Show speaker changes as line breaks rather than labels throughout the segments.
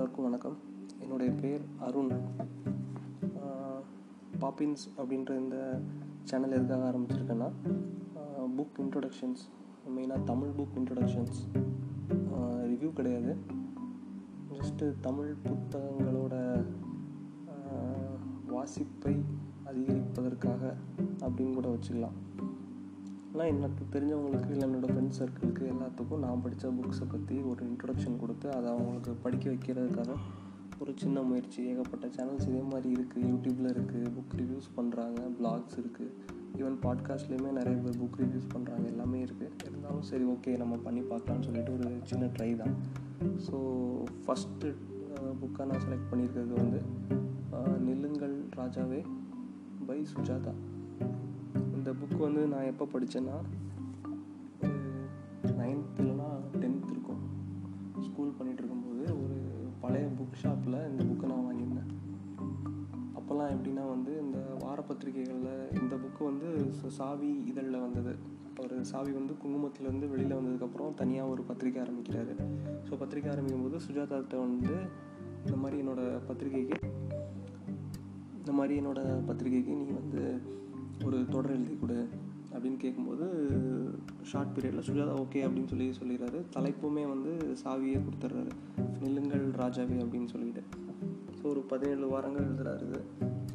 எல்லோருக்கும் வணக்கம். என்னுடைய பேர் அருண். பாப்பின்ஸ் அப்படின்ற இந்த சேனல் எதுக்காக ஆரம்பிச்சிருக்கேன்னா புக் இன்ட்ரொடக்ஷன்ஸ் மெயினாக தமிழ் புக் இன்ட்ரொடக்ஷன்ஸ் ரிவ்யூ கிடையாது. ஜஸ்ட்டு தமிழ் புத்தகங்களோட வாசிப்பை அதிகரிப்பதற்காக அப்படின்னு கூட வச்சுக்கலாம். ஆனால் எனக்கு தெரிஞ்சவங்களுக்கு இல்லை என்னோடய ஃப்ரெண்ட்ஸ் சர்க்கிளுக்கு எல்லாத்துக்கும் நான் படித்த புக்ஸை பற்றி ஒரு இன்ட்ரொடக்ஷன் கொடுத்து அதை அவங்களுக்கு படிக்க வைக்கிறதுக்காக ஒரு சின்ன முயற்சி. ஏகப்பட்ட சேனல்ஸ் இதே மாதிரி இருக்குது யூடியூப்பில் இருக்குது புக் ரிவ்யூஸ் பண்ணுறாங்க பிளாக்ஸ் இருக்குது ஈவன் பாட்காஸ்ட்லேயுமே நிறைய பேர் புக் ரிவ்யூஸ் பண்ணுறாங்க எல்லாமே இருக்குது இருந்தாலும் சரி ஓகே நம்ம பண்ணி பார்க்கலாம்னு சொல்லிட்டு ஒரு சின்ன ட்ரை தான். ஸோ ஃபஸ்ட்டு புக்காக நான் செலக்ட் பண்ணியிருக்கிறது வந்து நில்லுங்கள் ராஜாவே பை சுஜாதா. இந்த புக் வந்து நான் எப்போ படித்தேன்னா ஒரு நைன்த்துலனா டென்த் இருக்கும். ஸ்கூல் பண்ணிகிட்டு இருக்கும்போது ஒரு பழைய புக் ஷாப்பில் இந்த புக்கை நான் வாங்கியிருந்தேன். அப்போல்லாம் எப்படின்னா வந்து இந்த வார பத்திரிகைகளில் இந்த புக்கு வந்து சாவி இதழில் வந்தது. ஒரு சாவி வந்து குங்குமத்துலேருந்து வெளியில் வந்ததுக்கப்புறம் தனியாக ஒரு பத்திரிக்கை ஆரம்பிக்கிறாரு. ஸோ பத்திரிக்கை ஆரம்பிக்கும் போது சுஜாதாட்ட வந்து இந்த மாதிரி என்னோடய பத்திரிக்கைக்கு இந்த மாதிரி என்னோடய பத்திரிக்கைக்கு நீ வந்து ஒரு தொடர் எழுதி கொடு அப்படின்னு கேட்கும்போது ஷார்ட் பீரியடில் சுஜாதா ஓகே அப்படின்னு சொல்லி சொல்லிடுறாரு. தலைப்புமே வந்து சாவியே கொடுத்துட்றாரு. நெல்லுங்கள் ராஜாவே அப்படின்னு சொல்லிட்டு. ஸோ ஒரு பதினேழு வாரங்கள் எழுதுறாரு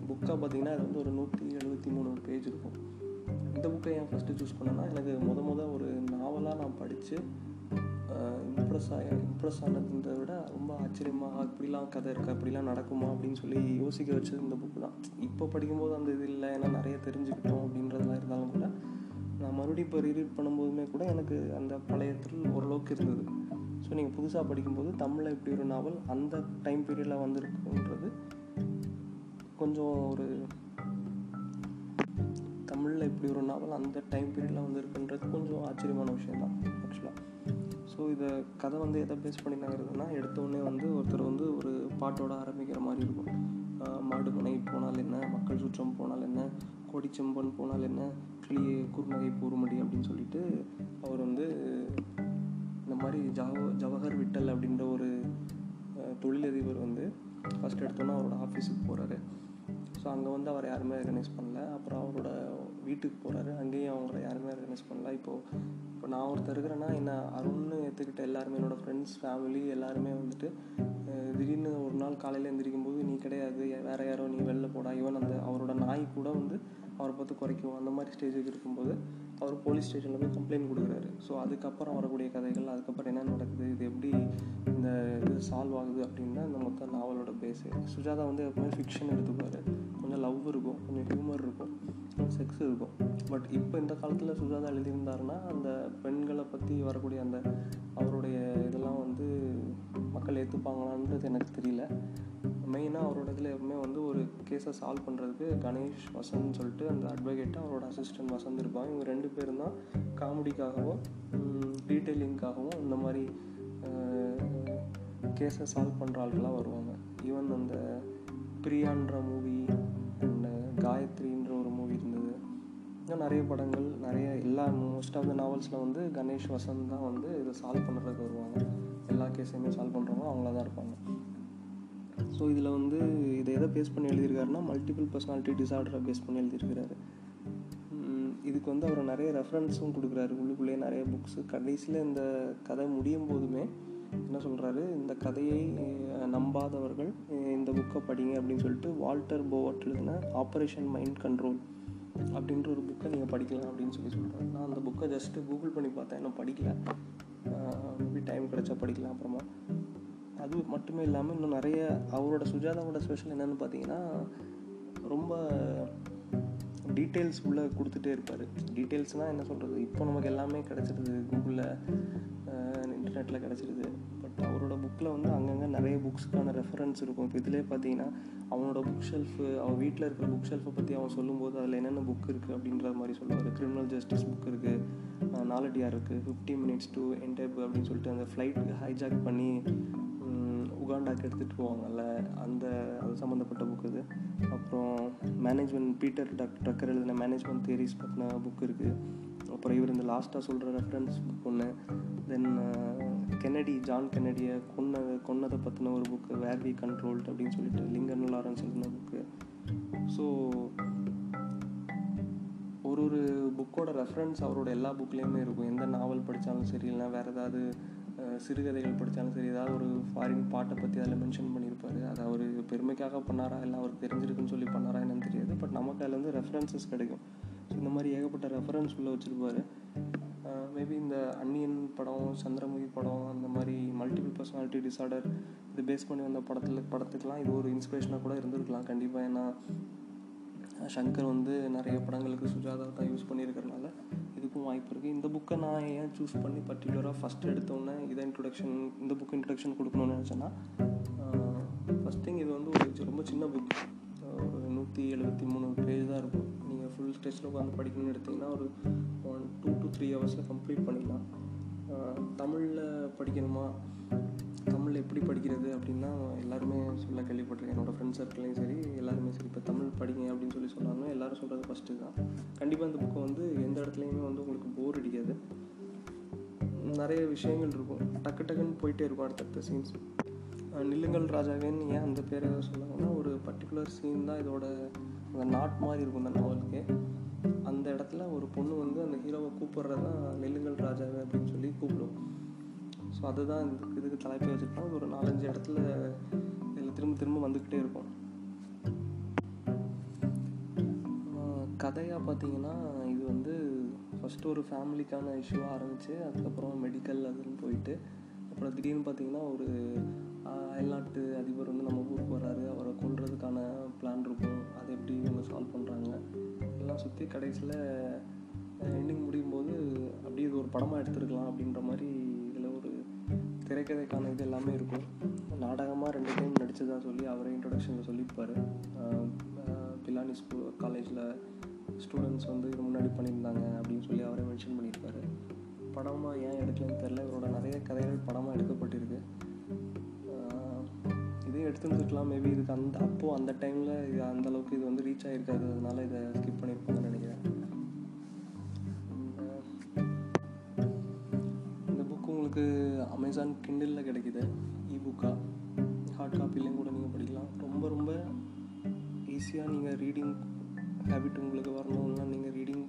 புக்காக பார்த்தீங்கன்னா அது வந்து ஒரு நூற்றி எழுபத்தி மூணு பேஜ் இருக்கும். இந்த புக்கை ஏன் ஃபஸ்ட்டு சூஸ் பண்ணேன்னா எனக்கு முத முத ஒரு நாவலாக நான் படித்து இம்ப்ரெஸ் ஆக இம்ப்ரெஸ் ஆனதை விட ரொம்ப ஆச்சரியமாக இப்படிலாம் கதை இருக்கா இப்படிலாம் நடக்குமா? அப்படின்னு சொல்லி யோசிக்க வச்சது இந்த புக்கு தான். இப்போ படிக்கும்போது அந்த இது இல்லை. ஏன்னா நிறைய தெரிஞ்சுக்கிட்டோம் அப்படின்றதெல்லாம் இருந்தாலும் கூட நான் மறுபடியும் இப்போ ரீரீட் பண்ணும்போதுமே கூட எனக்கு அந்த பழைய thrill ஓரளவுக்கு இருந்தது. ஸோ நீங்கள் புதுசாக படிக்கும்போது தமிழில் இப்படி ஒரு நாவல் அந்த டைம் பீரியடில் வந்திருக்குன்றது கொஞ்சம் ஒரு தமிழில் இப்படி ஒரு நாவல் அந்த டைம் பீரியடில் வந்திருக்குன்றது கொஞ்சம் ஆச்சரியமான விஷயம் தான் ஆக்சுவலாக ஸோ இதை கதை வந்து எதை பேஸ் பண்ணி நகருதுன்னா வந்து ஒருத்தர் வந்து ஒரு பாட்டோட ஆரம்பிக்கிற மாதிரி இருக்கும். மாடு மாடுமனை போனால் என்ன மக்கள் சுற்றம் போனால் என்ன கொடிச்செம்பன் போனால் என்ன கிளியே குறுநகை கூறுமடி அப்படின்னு சொல்லிட்டு அவர் வந்து இந்த மாதிரி ஜவ ஜவஹர் விட்டல் அப்படின்ற ஒரு தொழிலதிபர் வந்து ஃபஸ்ட் எடுத்தோன்னே அவரோட ஆஃபீஸுக்கு போகிறாரு ஸோ அங்கே வந்து அவர் யாருமே ரெகனைஸ் பண்ணல. அப்புறம் அவரோட வீட்டுக்கு போகிறாரு அங்கேயும் அவங்கள யாருமே ரெக்கனைஸ் பண்ணல. இப்போது இப்போ நான் ஒருத்தர் இருக்கிறேன்னா என்ன அருண்னு ஏற்றுக்கிட்ட எல்லாருமே என்னோடய ஃப்ரெண்ட்ஸ் ஃபேமிலி எல்லாருமே வந்துட்டு திடீர்னு ஒரு நாள் காலையில் எந்திரிக்கும் போது நீ கிடையாது. வேற யாரோ நீ வெளில போடா. ஈவன் அந்த அவரோட நாய் கூட வந்து அவரை பார்த்து குறைக்கும். அந்த மாதிரி ஸ்டேஜுக்கு இருக்கும்போது அவர் போலீஸ் ஸ்டேஷனில் போய் கம்ப்ளைண்ட் கொடுக்குறாரு. ஸோ அதுக்கப்புறம் வரக்கூடிய கதைகள் அதுக்கப்புறம் என்ன நடக்குது இது எப்படி இந்த இது சால்வ் ஆகுது அப்படின்னு தான் இந்த மொத்த நாவலோட பேஸு சுஜாதா வந்து எப்பவுமே ஃபிக்ஷன் எடுத்துக்குவார் கொஞ்சம் லவ் இருக்கும் கொஞ்சம் ஹியூமர் இருக்கும். செக்ஸ் இருக்கும். பட் இப்போ இந்த காலத்தில் சுஜாதா எழுதியிருந்தாருன்னா அந்த பெண்களை பற்றி வரக்கூடிய அந்த அவருடைய இதெல்லாம் வந்து மக்கள் ஏற்றுப்பாங்களான்றது எனக்கு தெரியல. மெயினாக அவரோட இதில் எப்பவுமே வந்து ஒரு கேஸை சால்வ் பண்ணுறதுக்கு கணேஷ் வசந்த் சொல்லிட்டு அந்த அட்வொகேட்டு அவரோட அசிஸ்டன்ட் வசந்த் இருப்பாங்க. இவங்க ரெண்டு பேரும் தான் காமெடிக்காகவும் டீட்டெயிலிங்காகவும் இந்த மாதிரி கேஸை சால்வ் பண்ணுற ஆளுக்கெல்லாம் வருவாங்க. ஈவன் அந்த பிரியான்ற மூவி அண்ட் காயத்ரி இன்னும் நிறைய படங்கள் நிறைய எல்லா மோஸ்ட் ஆஃப் த நாவல்ஸில் வந்து கணேஷ் வசந்த் தான் வந்து இதை சால்வ் பண்ணுறதுக்கு வருவாங்க. எல்லா கேஸையுமே சால்வ் பண்ணுறவங்க அவங்கள தான் இருப்பாங்க. ஸோ இதில் வந்து இதை எதை பேஸ் பண்ணி எழுதியிருக்காருன்னா மல்டிபிள் பர்சனாலிட்டி டிசார்டரை பேஸ் பண்ணி எழுதியிருக்கிறாரு. இதுக்கு வந்து அவர் நிறைய ரெஃபரன்ஸும் கொடுக்குறாரு. உள்ளுக்குள்ளேயே நிறைய புக்ஸு கடைசியில் இந்த கதை முடியும் போதுமே என்ன சொல்கிறாரு இந்த கதையை நம்பாதவர்கள் இந்த புக்கை படிங்க அப்படின்னு சொல்லிட்டு வால்டர் போவர்ட் எழுதின ஆப்ரேஷன் மைண்ட் கண்ட்ரோல் அப்படின்ற ஒரு புக்கை நீங்கள் படிக்கலாம் அப்படின்னு சொல்லி சொல்கிறாங்க நான் அந்த புக்கை ஜஸ்ட்டு கூகுள் பண்ணி பார்த்தேன். இன்னும் படிக்கல. மேபி டைம் கிடைச்சா படிக்கலாம் அப்புறமா. அது மட்டுமே இல்லாமல் இன்னும் நிறைய அவரோட சுஜாதாவோட ஸ்பெஷல் என்னென்னு பார்த்தீங்கன்னா ரொம்ப டீட்டெயில்ஸ் உள்ளே கொடுத்துட்டே இருப்பார். டீட்டெயில்ஸ்னால் என்ன சொல்கிறது இப்போ நமக்கு எல்லாமே கிடச்சிருது. கூகுளில் இன்டர்நெட்டில் கிடச்சிருது. அவரோட புக்கில் வந்து அங்கங்கே நிறைய புக்ஸுக்கான ரெஃபரன்ஸ் இருக்கும். இப்போ இதிலே பார்த்தீங்கன்னா அவனோட புக் ஷெல்ஃபு அவன் வீட்டில் இருக்கிற புக் ஷெல்ஃபை பற்றி அவன் சொல்லும்போது அதில் என்னென்ன புக் இருக்குது அப்படின்ற மாதிரி சொல்லுவார். கிரிமினல் ஜஸ்டிஸ் புக் இருக்குது நாலடியார் இருக்குது ஃபிஃப்டி மினிட்ஸ் டு என்டைப் அப்படின்னு சொல்லிட்டு அந்த ஃப்ளைட் ஹைஜாக் பண்ணி உகாண்டாக்கு எடுத்துகிட்டு போவாங்கல்ல அந்த அது சம்மந்தப்பட்ட புக் இது. அப்புறம் மேனேஜ்மெண்ட் பீட்டர் டாக்டர் டக்கர் எழுதின மேனேஜ்மெண்ட் தியரிஸ் பற்றின புக் இருக்குது அப்புறம் இவர் இந்த லாஸ்ட்டாக சொல்கிற ரெஃபரன்ஸ் புக் ஒன்று தென் கென்னடி ஜான் கென்னடியை கொன்ன கொன்னதை பற்றின ஒரு புக்கு வேர் வி கண்ட்ரோல்ட் அப்படின்னு சொல்லிட்டு லிங்கன் லாரன்ஸ் எழுதின புக்கு ஸோ ஒரு ஒரு புக்கோட ரெஃபரன்ஸ் அவரோட எல்லா புக்லேயுமே இருக்கும். எந்த நாவல் படித்தாலும் சரி இல்லைனா வேறு ஏதாவது சிறுகதைகள் படித்தாலும் சரி ஏதாவது ஒரு ஃபாரின் பாட்டை பற்றி அதில் மென்ஷன் பண்ணியிருப்பாரு. அது அவர் பெருமைக்காக பண்ணாரா? இல்லை அவருக்கு தெரிஞ்சிருக்குன்னு சொல்லி பண்ணாரா என்னன்னு தெரியாது. பட் நமக்கு அதில் வந்து ரெஃபரன்சஸ் கிடைக்கும். இந்த மாதிரி ஏகப்பட்ட ரெஃபரன்ஸ் உள்ளே வச்சுருப்பார். மேபி இந்த அன்னியன் படம் சந்திரமுகி படம் அந்த மாதிரி மல்டிபிள் பர்சனாலிட்டி டிசார்டர் இது பேஸ் பண்ணி வந்த படத்தில் படத்துக்கெலாம் இது ஒரு இன்ஸ்பிரேஷனாக கூட இருந்திருக்கலாம் கண்டிப்பாக ஏன்னா சங்கர் வந்து நிறைய படங்களுக்கு சுஜாதா தான் யூஸ் பண்ணியிருக்கிறனால இதுக்கும் வாய்ப்பு இருக்குது இந்த புக்கை நான் ஏன் சூஸ் பண்ணி பர்டிகுலராக ஃபஸ்ட் எடுத்தோன்னே இதை இன்ட்ரொடக்ஷன் இந்த புக் இன்ட்ரொடக்ஷன் கொடுக்கணும்னு நினச்சேன்னா ஃபஸ்ட் திங் இது வந்து ஒரு ரொம்ப சின்ன புக் ஒரு நூற்றி எழுபத்தி மூணு பேஜ் தான் இருக்கும். ஃபுல் ஸ்டேஜில் உட்காந்து படிக்கணும்னு எடுத்தீங்கன்னா ஒரு ஒன் டூ டு த்ரீ ஹவர்ஸில் கம்ப்ளீட் பண்ணிடலாம். தமிழில் படிக்கணுமா? தமிழ் எப்படி படிக்கிறது அப்படின்னா எல்லாருமே சொல்ல கேள்விப்பட்டிருக்கேன். என்னோடய ஃப்ரெண்ட்ஸ் சர்க்கிள்லையும் சரி எல்லாருமே சரி. இப்போ தமிழ் படிங்க அப்படின்னு சொல்லி சொன்னாலும் எல்லாரும் சொல்கிறது ஃபஸ்ட்டு தான். கண்டிப்பாக அந்த புக்கை வந்து எந்த இடத்துலையுமே வந்து உங்களுக்கு போர் அடிக்காது. நிறைய விஷயங்கள் இருக்கும். டக்கு டக்குன்னு போயிட்டே இருக்கும் அடுத்தடுத்த சீன்ஸ் நில்லுங்கள் ராஜாவேன்னு ஏன் அந்த பேரை சொன்னாங்கன்னா ஒரு பர்டிகுலர் சீன் தான் இதோட நாட் மாதிரி இருக்கும் அந்த நாவலுக்கு அந்த இடத்துல ஒரு பொண்ணு வந்து அந்த ஹீரோவை கூப்பிட்றது தான் நெல்லுங்கள் ராஜாவே அப்படின்னு சொல்லி கூப்பிடும். ஸோ அதுதான் இந்த இதுக்கு தலைப்பே வச்சுருக்கோம். அது ஒரு நாலஞ்சு இடத்துல இதில் திரும்ப திரும்ப வந்துக்கிட்டே இருக்கும். கதையாக பார்த்தீங்கன்னா இது வந்து ஃபஸ்ட்டு ஒரு ஃபேமிலிக்கான இஷ்யூவாக ஆரம்பித்து அதுக்கப்புறம் மெடிக்கல் அதுன்னு போயிட்டு அப்புறம் திடீர்னு பார்த்தீங்கன்னா ஒரு அயல்நாட்டு அதிபர் வந்து நம்ம ஊருக்கு வர்றாரு. அவரை கொள்றதுக்கான பிளான் இருக்கும். எல்லாம் சுற்றி கடைசியில் எண்டிங் முடியும் போது அப்படியே இது ஒரு படமாக எடுத்துருக்கலாம் அப்படின்ற மாதிரி இதில் ஒரு திரைக்கதைக்கான இது எல்லாமே இருக்கும். நாடகமாக ரெண்டு டைம் நடித்ததாக சொல்லி அவரே இன்ட்ரொடக்ஷனில் சொல்லியிருப்பார். பிலானி ஸ்கூல் காலேஜில் ஸ்டூடெண்ட்ஸ் வந்து இது முன்னாடி பண்ணியிருந்தாங்க அப்படின்னு சொல்லி அவரே மென்ஷன் பண்ணியிருப்பாரு. படமாக ஏன் எடுக்கலன்னு தெரில இவரோட நிறைய கதைகள் படமாக எடுக்கப்பட்டிருக்கு. இதே எடுத்துருந்துருக்கலாம் மேபி இதுக்கு அந்த அப்போது அந்த டைமில் இது அந்த அளவுக்கு இது வந்து ரீச் ஆகிருக்காது அதனால இதை ஸ்கிப் பண்ணியிருப்பாங்கன்னு நினைக்கிறேன். இந்த புக் உங்களுக்கு அமேசான் கிண்டிலில் கிடைக்குது. இ புக்காக ஹார்ட் காப்பிலையும் கூட நீங்கள் படிக்கலாம். ரொம்ப ரொம்ப ஈஸியாக நீங்கள் ரீடிங் ஹேபிட் உங்களுக்கு வரணும்னா நீங்கள் ரீடிங்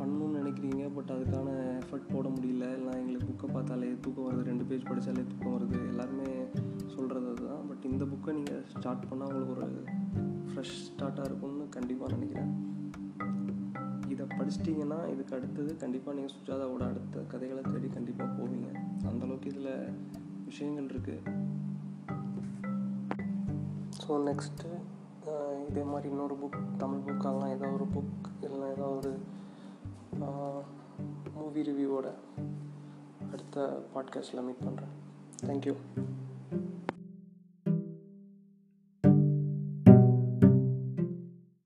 பண்ணணும்னு நினைக்கிறீங்க. பட் அதுக்கான எஃபர்ட் போட முடியல. இல்லை எங்களுக்கு புக்கை பார்த்தாலே தூக்கம் வருது. ரெண்டு பேஜ் படித்தாலே தூக்கம் வருது. எல்லாருமே சொல்கிறது தான் பட் இந்த புக்கை நீங்கள் ஸ்டார்ட் பண்ணால் உங்களுக்கு ஒரு ஃப்ரெஷ் ஸ்டார்ட்டாக இருக்கும்னு கண்டிப்பாக நினைக்கிறேன். இதை படிச்சிட்டிங்கன்னா இதுக்கு அடுத்தது கண்டிப்பாக நீங்கள் சுஜாதாவோட அடுத்த கதைகளை தேடி கண்டிப்பாக போவீங்க. அந்த அளவுக்கு இதில் விஷயங்கள் இருக்குது ஸோ நெக்ஸ்ட்டு இதே மாதிரி இன்னொரு புக் தமிழ் புக்காகலாம் ஏதோ ஒரு புக் இல்லைனா ஏதோ ஒரு மூவி ரிவ்யூவோட அடுத்த பாட்காஸ்ட்டில் மீட் பண்ணுறேன் தேங்க்யூ